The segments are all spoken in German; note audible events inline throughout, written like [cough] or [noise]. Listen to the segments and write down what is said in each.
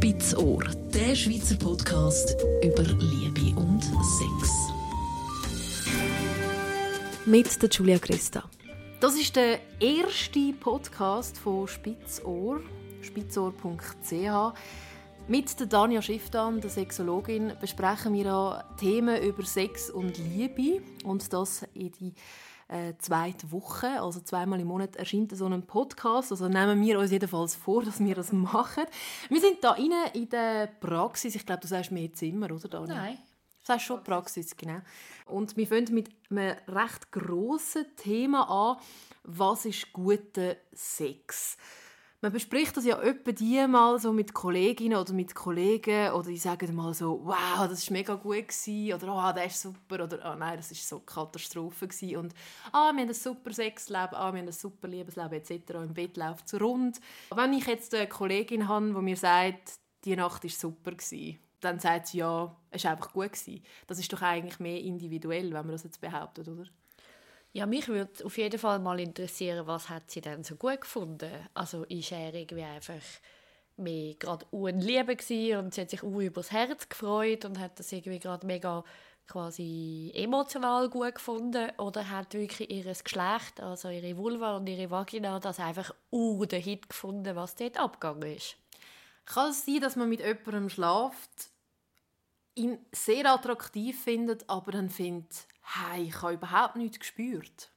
Spitzohr, der Schweizer Podcast über Liebe und Sex. Mit der Julia Christa. Das ist der erste Podcast von Spitzohr, spitzohr.ch. Mit der Danja Schifftan, der Sexologin, besprechen wir Themen über Sex und Liebe und das in die äh, zweite Woche, also zweimal im Monat erscheint so ein Podcast. Also nehmen wir uns jedenfalls vor, dass wir das [laughs] machen. Wir sind da inne in der Praxis. Ich glaube, du sagst mehr Zimmer, oder Daniel? Nein. Du sagst schon Praxis, genau. Und wir fangen mit einem recht grossen Thema an. Was ist guter Sex? Man bespricht das ja etwa die mal so mit Kolleginnen oder mit Kollegen oder die sagen mal so, wow, das ist mega gut gewesen oder oh, das ist super oder oh, nein, das ist so Katastrophe gewesen und ah, wir haben ein super Sexleben, ah, wir haben ein super Liebesleben etc. Im Bett läuft es rund. Wenn ich jetzt eine Kollegin habe, die mir sagt, die Nacht ist super gewesen, dann sagt sie ja, es war einfach gut gewesen. Das ist doch eigentlich mehr individuell, wenn man das jetzt behauptet, oder? Ja, mich würde auf jeden Fall mal interessieren, was hat sie denn so gut gefunden? Also ist er irgendwie einfach mehr gerade Liebe gewesen und sie hat sich über das Herz gefreut und hat das irgendwie gerade mega quasi emotional gut gefunden oder hat wirklich ihr Geschlecht, also ihre Vulva und ihre Vagina, das einfach uh, den Hit gefunden, was dort abgegangen ist? Kann es sein, dass man mit jemandem schlaft, ihn sehr attraktiv findet, aber dann findet, hey, ich habe überhaupt nichts gespürt.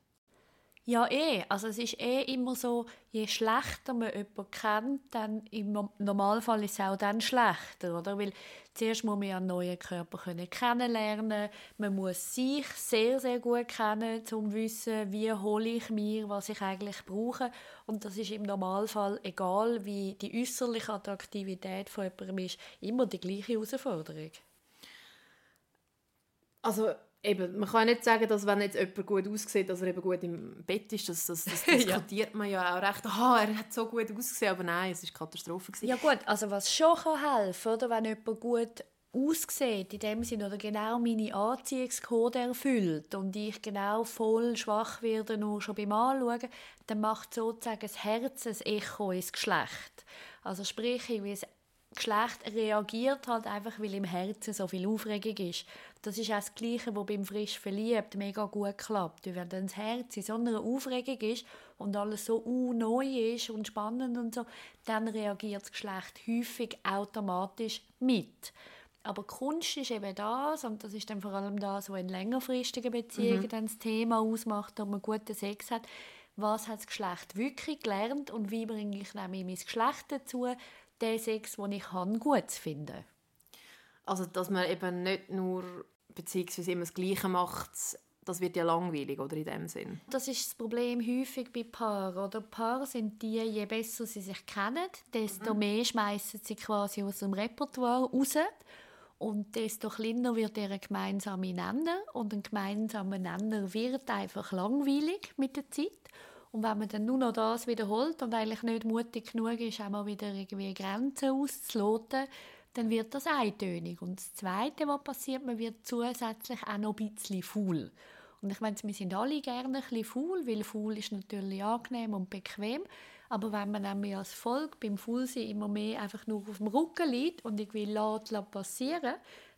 Ja, eh. Also es ist eh immer so, je schlechter man jemanden kennt, dann im Normalfall ist es auch dann schlechter, oder? Weil zuerst muss man ja einen neuen Körper können kennenlernen. Man muss sich sehr, sehr gut kennen, um zu wissen, wie hole ich mir, was ich eigentlich brauche. Und das ist im Normalfall, egal wie die äußerliche Attraktivität von jemandem ist, immer die gleiche Herausforderung. Also Eben, man kann nicht sagen, dass wenn jetzt jemand gut aussieht, dass er eben gut im Bett ist. Das, das, das [laughs] diskutiert ja. man ja auch recht. Ah, er hat so gut ausgesehen, aber nein, es war Katastrophe. Ja gut, also was schon helfen kann, wenn jemand gut aussieht, in dem Sinne, oder genau meine Anziehungscode erfüllt und ich genau voll schwach werde, nur schon beim Anschauen, dann macht sozusagen das Herz ein Echo ins Geschlecht. Also sprich, wie das Geschlecht reagiert halt einfach, weil im Herzen so viel Aufregung ist. Das ist auch das Gleiche, was beim frisch verliebt mega gut klappt. Wenn dann das Herz in so einer Aufregung ist und alles so uh, neu ist und spannend und so, dann reagiert das Geschlecht häufig automatisch mit. Aber Kunst ist eben das, und das ist dann vor allem das, was in längerfristigen Beziehungen mhm. dann das Thema ausmacht, ob man guten Sex hat. Was hat das Geschlecht wirklich gelernt und wie bringe ich nämlich mein Geschlecht dazu, den Sex, den ich habe, gut zu finden. Also, dass man eben nicht nur beziehungsweise immer das Gleiche macht, das wird ja langweilig, oder in dem Sinn. Das ist das Problem häufig bei Paaren. Oder Paare sind die, je besser sie sich kennen, desto mhm. mehr schmeißen sie quasi aus dem Repertoire raus. Und desto kleiner wird der gemeinsame Nenner. Und ein gemeinsamer Nenner wird einfach langweilig mit der Zeit. Und wenn man dann nur noch das wiederholt und eigentlich nicht mutig genug ist, auch mal wieder irgendwie Grenzen auszuloten, dann wird das eintönig. Und das Zweite, was passiert, man wird zusätzlich auch noch ein bisschen faul. Und ich meine, wir sind alle gerne ein bisschen faul, weil faul ist natürlich angenehm und bequem. Aber wenn man nämlich als Volk beim Faulsein immer mehr einfach nur auf dem Rücken liegt und irgendwie lässt, passieren,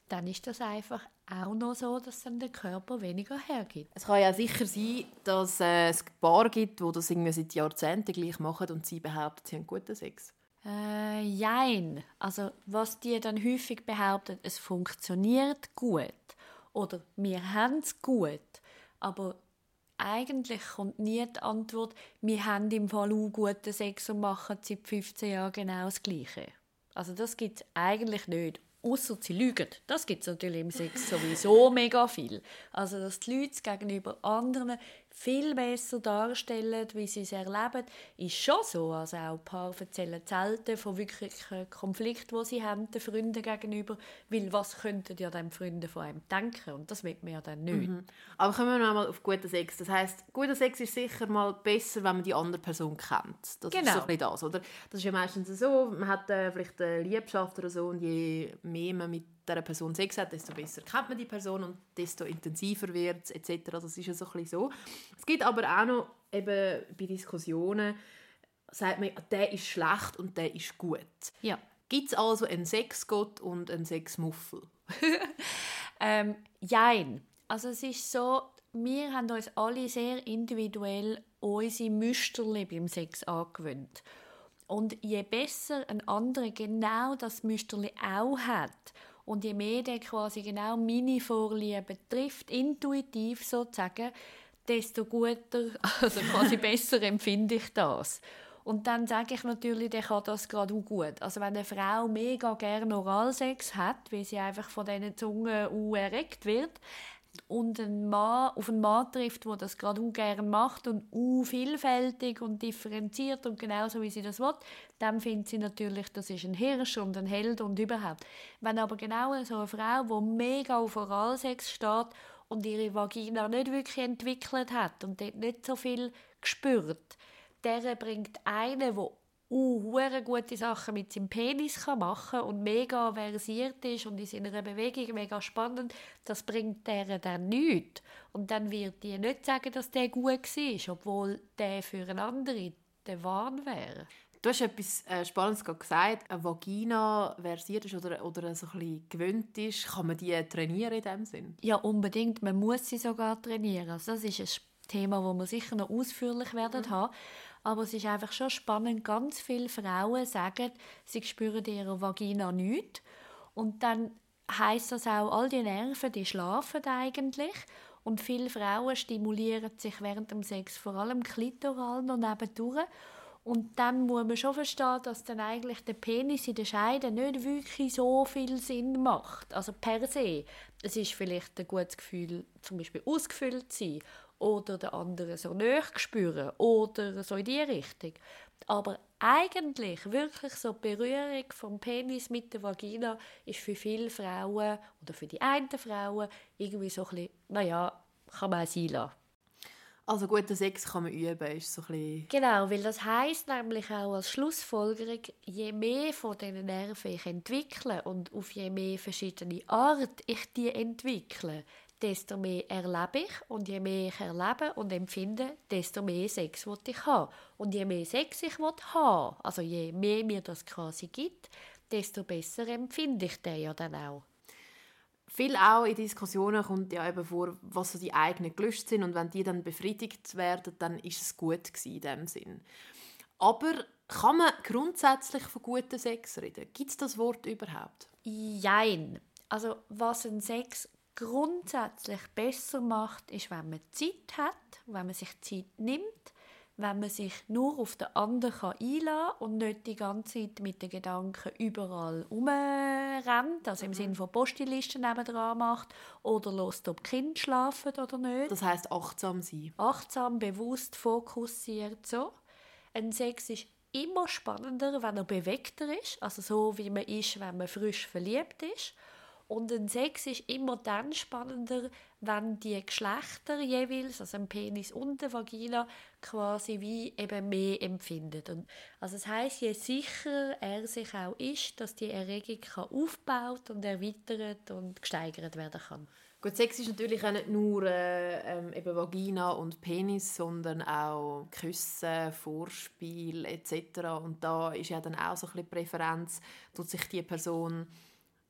dann ist das einfach auch noch so, dass dann der Körper weniger hergibt. Es kann ja sicher sein, dass äh, es Paar gibt, die das irgendwie seit Jahrzehnten gleich machen und sie behaupten, sie haben guten Sex. Äh, jein. Also was die dann häufig behaupten, es funktioniert gut oder wir haben es gut, aber eigentlich kommt nie die Antwort, wir haben im Fall auch guten Sex und machen seit 15 Jahren genau das Gleiche. Also das gibt es eigentlich nicht. Außer sie lügen. Das gibt es natürlich im Sex sowieso mega viel. Also, dass die Leute gegenüber anderen viel besser darstellen, wie sie es erleben, ist schon so. Also auch Paar erzählen selten von wirklichen Konflikten, die sie haben, den Freunden gegenüber, weil was könnten ja dann Freunde von einem denken? Und das will man ja dann nicht. Mhm. Aber kommen wir einmal auf guten Sex. Das heißt, guter Sex ist sicher mal besser, wenn man die andere Person kennt. Das genau. ist so ein das, oder? Das ist ja meistens so, man hat äh, vielleicht eine Liebschaft oder so und je mehr man mit dieser Person Sex hat, desto besser kennt man die Person und desto intensiver wird es etc. Das ist ja so ein bisschen so. Es gibt aber auch noch eben bei Diskussionen, sagt man, der ist schlecht und der ist gut. Ja. Gibt es also einen Sexgott und einen Sexmuffel? [laughs] ähm, jein. Also es ist so, wir haben uns alle sehr individuell unsere Müsterli beim Sex angewöhnt. Und je besser ein anderer genau das Müsterli auch hat und je mehr der quasi genau meine Vorlieben trifft, intuitiv sozusagen, desto guter, [laughs] also quasi besser empfinde ich das. Und dann sage ich natürlich, der kann das gerade auch gut. Also wenn eine Frau mega gerne Oralsex hat, weil sie einfach von diesen Zungen erregt wird, und einen Mann, auf einen Mann trifft, der das gerade auch gerne macht und auch vielfältig und differenziert und genauso wie sie das will, dann findet sie natürlich, das ist ein Hirsch und ein Held und überhaupt. Wenn aber genau so eine Frau, die mega auf Oralsex steht und ihre Vagina nicht wirklich entwickelt hat und dort nicht so viel gespürt, der bringt einen, der uh, gute Sachen mit seinem Penis kann machen und mega versiert ist und in seiner Bewegung mega spannend, das bringt der dann nichts. Und dann wird die nicht sagen, dass der gut war, obwohl der für einen anderen der Wahn wäre. Du hast etwas äh, Spannendes gesagt. Eine Vagina versiert ist oder, oder so ein bisschen gewöhnt ist. Kann man die trainieren in dem Sinn? Ja, unbedingt. Man muss sie sogar trainieren. Also das ist ein Thema, das wir sicher noch ausführlich werden mhm. haben. Aber es ist einfach schon spannend. Ganz viele Frauen sagen, sie spüren ihre Vagina nicht. Und dann heißt das auch, all die Nerven, die schlafen eigentlich. Und viele Frauen stimulieren sich während dem Sex vor allem klitoral noch nebendurch. Und dann muss man schon verstehen, dass dann eigentlich der Penis in der Scheide nicht wirklich so viel Sinn macht. Also per se. Es ist vielleicht ein gutes Gefühl, zum Beispiel ausgefüllt zu sein oder der andere so näher spüren oder so in die Richtung. Aber eigentlich wirklich so die Berührung vom Penis mit der Vagina ist für viele Frauen oder für die einen Frauen irgendwie so ein bisschen, naja, kann man sein lassen. Also guten Sex kann man üben, ist so ein bisschen... Genau, weil das heißt nämlich auch als Schlussfolgerung, je mehr von diesen Nerven ich entwickle und auf je mehr verschiedene Art ich die entwickle, desto mehr erlebe ich und je mehr ich erlebe und empfinde, desto mehr Sex will ich haben. Und je mehr Sex ich will haben, also je mehr mir das quasi gibt, desto besser empfinde ich den ja dann auch. Viel auch in Diskussionen kommt ja eben vor, was so die eigenen Gelüste sind und wenn die dann befriedigt werden, dann ist es gut in dem Sinn. Aber kann man grundsätzlich von gutem Sex reden? Gibt es das Wort überhaupt? Jein. Also was ein Sex grundsätzlich besser macht, ist, wenn man Zeit hat, wenn man sich Zeit nimmt, wenn man sich nur auf den anderen einladen kann und nicht die ganze Zeit mit den Gedanken überall umrennt, also im mhm. Sinne von Postilisten nebendran macht oder lässt, ob die Kinder schlafen oder nicht. Das heißt achtsam sein. Achtsam, bewusst, fokussiert so. Ein Sex ist immer spannender, wenn er bewegter ist, also so wie man ist, wenn man frisch verliebt ist. Und ein Sex ist immer dann spannender, wenn die Geschlechter jeweils, also ein Penis und eine Vagina, quasi wie eben mehr empfinden. Also das heißt, je sicherer er sich auch ist, dass die Erregung kann aufgebaut und erweitert und gesteigert werden kann. Gut, Sex ist natürlich auch nicht nur äh, ähm, eben Vagina und Penis, sondern auch Küssen, Vorspiel etc. Und da ist ja dann auch so ein bisschen Präferenz, tut sich die Person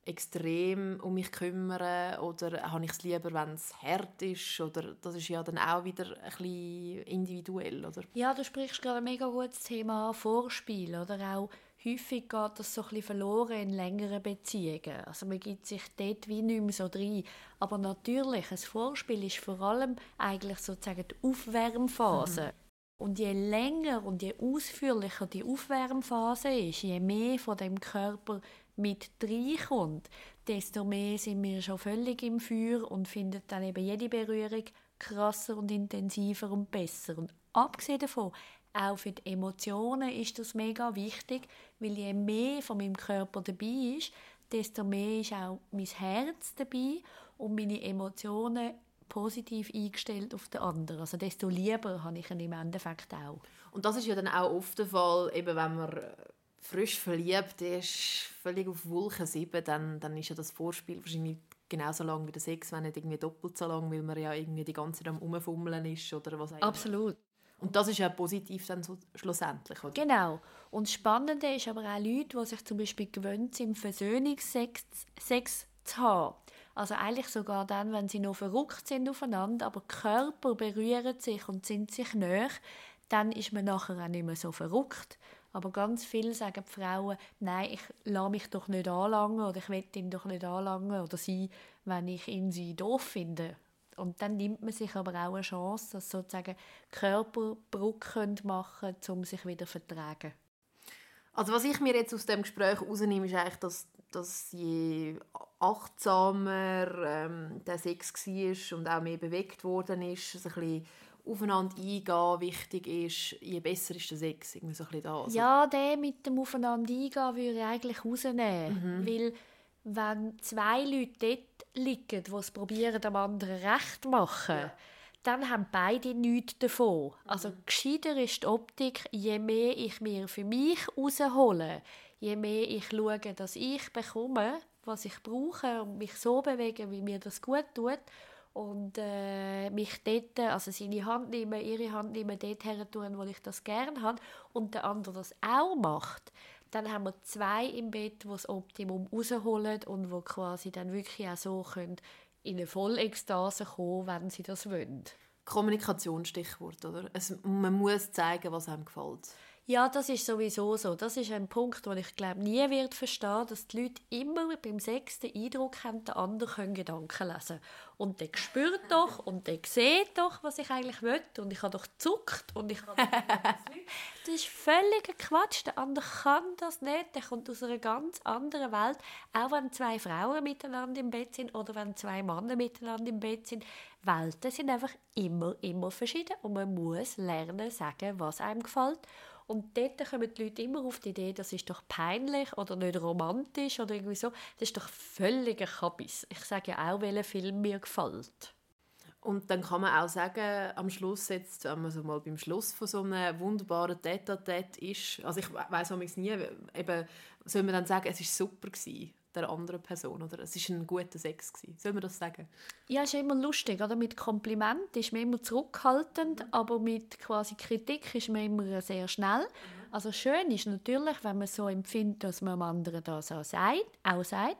extrem um mich kümmern oder habe ich es lieber, wenn es hart ist oder das ist ja dann auch wieder ein bisschen individuell, oder? Ja, du sprichst gerade ein mega gutes Thema Vorspiel oder auch häufig geht das so ein bisschen verloren in längeren Beziehungen. Also man gibt sich dort wie nicht mehr so drin. Aber natürlich, ein Vorspiel ist vor allem eigentlich sozusagen die Aufwärmphase. Mhm. Und je länger und je ausführlicher die Aufwärmphase ist, je mehr von dem Körper mit reinkommt, desto mehr sind wir schon völlig im Feuer und finden dann eben jede Berührung krasser und intensiver und besser. Und abgesehen davon, auch für die Emotionen ist das mega wichtig, weil je mehr von meinem Körper dabei ist, desto mehr ist auch mein Herz dabei und meine Emotionen positiv eingestellt auf den anderen. Also desto lieber habe ich ihn im Endeffekt auch. Und das ist ja dann auch oft der Fall, eben wenn man frisch verliebt ist, völlig auf Wolke 7, dann, dann ist ja das Vorspiel wahrscheinlich genauso lang wie der Sex, wenn nicht irgendwie doppelt so lang, weil man ja irgendwie die ganze Zeit am Umfummeln ist oder was Absolut. Und das ist ja positiv dann so schlussendlich, oder? Genau. Und das Spannende ist aber auch Leute, die sich zum Beispiel gewöhnt sind, Versöhnungsex Sex zu haben. Also eigentlich sogar dann, wenn sie noch verrückt sind aufeinander, aber Körper berühren sich und sind sich näher, dann ist man nachher auch nicht mehr so verrückt. Aber ganz viel sagen die Frauen, nein, ich lasse mich doch nicht anlangen oder ich will ihn doch nicht anlangen oder sie, wenn ich ihn sie doof finde. Und dann nimmt man sich aber auch eine Chance, dass sozusagen Körperbrücke machen können, um sich wieder zu vertragen. Also was ich mir jetzt aus dem Gespräch herausnehme, ist eigentlich, dass, dass je achtsamer ähm, der Sex war und auch mehr bewegt worden ist, also ein bisschen aufeinander eingehen wichtig ist, je besser ist der Sex. Irgendwie so ein bisschen da. Also Ja, der mit dem Aufeinander eingehen würde ich eigentlich rausnehmen. Weil wenn zwei Leute dort liegen, die es probieren, dem anderen recht zu machen, dann haben beide nichts davon. Also gescheiter ist die Optik, je mehr ich mir für mich raushole, je mehr ich schaue, dass ich bekomme, was ich brauche und mich so bewege, wie mir das gut tut und äh, mich dort, also seine Hand nehmen, ihre Hand nehmen, dort her tun, wo ich das gerne habe und der andere das auch macht, dann haben wir zwei im Bett, die das Optimum rausholen und wo quasi dann wirklich auch so können in eine Vollekstase kommen, wenn sie das wollen. Kommunikationsstichwort, oder? Es, man muss zeigen, was einem gefällt. Ja, das ist sowieso so. Das ist ein Punkt, den ich glaube nie wird verstehen, dass die Leute immer beim Sex den Eindruck haben, der andere können Gedanken lesen. Und der spürt doch und der sieht doch, was ich eigentlich will. Und ich habe doch zuckt und ich habe [laughs] Das ist völliger Quatsch. Der andere kann das nicht. Der kommt aus einer ganz anderen Welt. Auch wenn zwei Frauen miteinander im Bett sind oder wenn zwei Männer miteinander im Bett sind. Welten sind einfach immer, immer verschieden. Und man muss lernen, sagen, was einem gefällt. Und dort kommen die Leute immer auf die Idee, das ist doch peinlich oder nicht romantisch oder irgendwie so. Das ist doch völliger Kabis. Ich sage ja auch, welcher Film mir gefällt. Und dann kann man auch sagen, am Schluss, jetzt, wenn man so mal beim Schluss von so einem wunderbaren Tete-a-Tete ist, also ich weiss es nie, eben, soll man dann sagen, es war super gewesen, der anderen Person, oder es war ein guter Sex gewesen. Soll man das sagen? Ja, ist immer lustig, oder? Mit Kompliment ist man immer zurückhaltend, aber mit quasi Kritik ist man immer sehr schnell. Also schön ist natürlich, wenn man so empfindet, dass man dem anderen das auch sagt, auch sagt.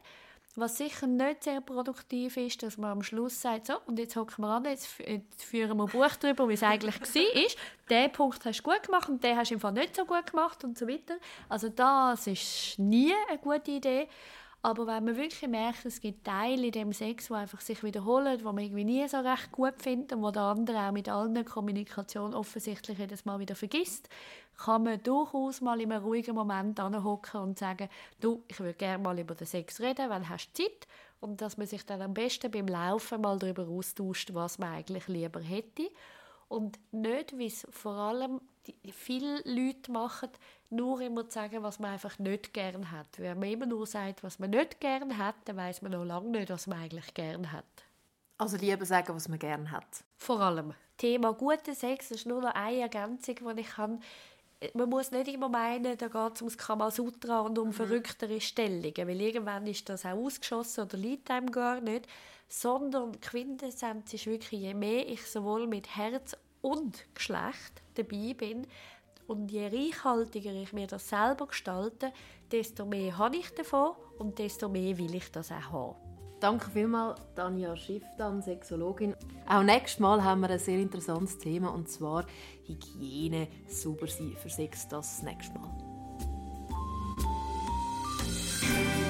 Was sicher nicht sehr produktiv ist, dass man am Schluss sagt, so, und jetzt hocken wir an, jetzt führen wir ein Buch darüber, wie es eigentlich war. Den Punkt hast du gut gemacht und den hast du im Fall nicht so gut gemacht und so weiter. Also das ist nie eine gute Idee. Aber wenn man wirklich merkt, es gibt Teile in dem Sex, die einfach sich wiederholen, die man irgendwie nie so recht gut findet und wo der andere auch mit allen Kommunikation offensichtlich jedes Mal wieder vergisst, kann man durchaus mal in einem ruhigen Moment anhocken und sagen, du, ich würde gerne mal über den Sex reden, wann hast du Zeit? Und dass man sich dann am besten beim Laufen mal darüber austauscht, was man eigentlich lieber hätte. Und nicht, wie es vor allem die, viele Leute machen, nur immer zu sagen, was man einfach nicht gern hat. Wenn man immer nur sagt, was man nicht gern hat, dann weiß man noch lange nicht, was man eigentlich gern hat. Also lieber sagen, was man gerne hat. Vor allem. Thema guter Sex ist nur noch eine Ergänzung, die ich kann. Man muss nicht immer meinen, da geht es ums Kamasutra und um verrücktere Stellungen, weil irgendwann ist das auch ausgeschossen oder liegt einem gar nicht. Sondern Quintessenz ist wirklich, je mehr ich sowohl mit Herz und Geschlecht dabei bin und je reichhaltiger ich mir das selber gestalte, desto mehr habe ich davon und desto mehr will ich das auch haben. Danke vielmals, Tanja Schifftan, Sexologin. Auch nächstes Mal haben wir ein sehr interessantes Thema, und zwar Hygiene, sauber sein für Sex, das nächste Mal.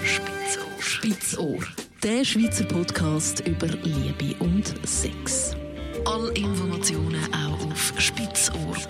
Spitzohr. Spitzohr. Der Schweizer Podcast über Liebe und Sex. Alle Informationen auch auf spitzohr.ch.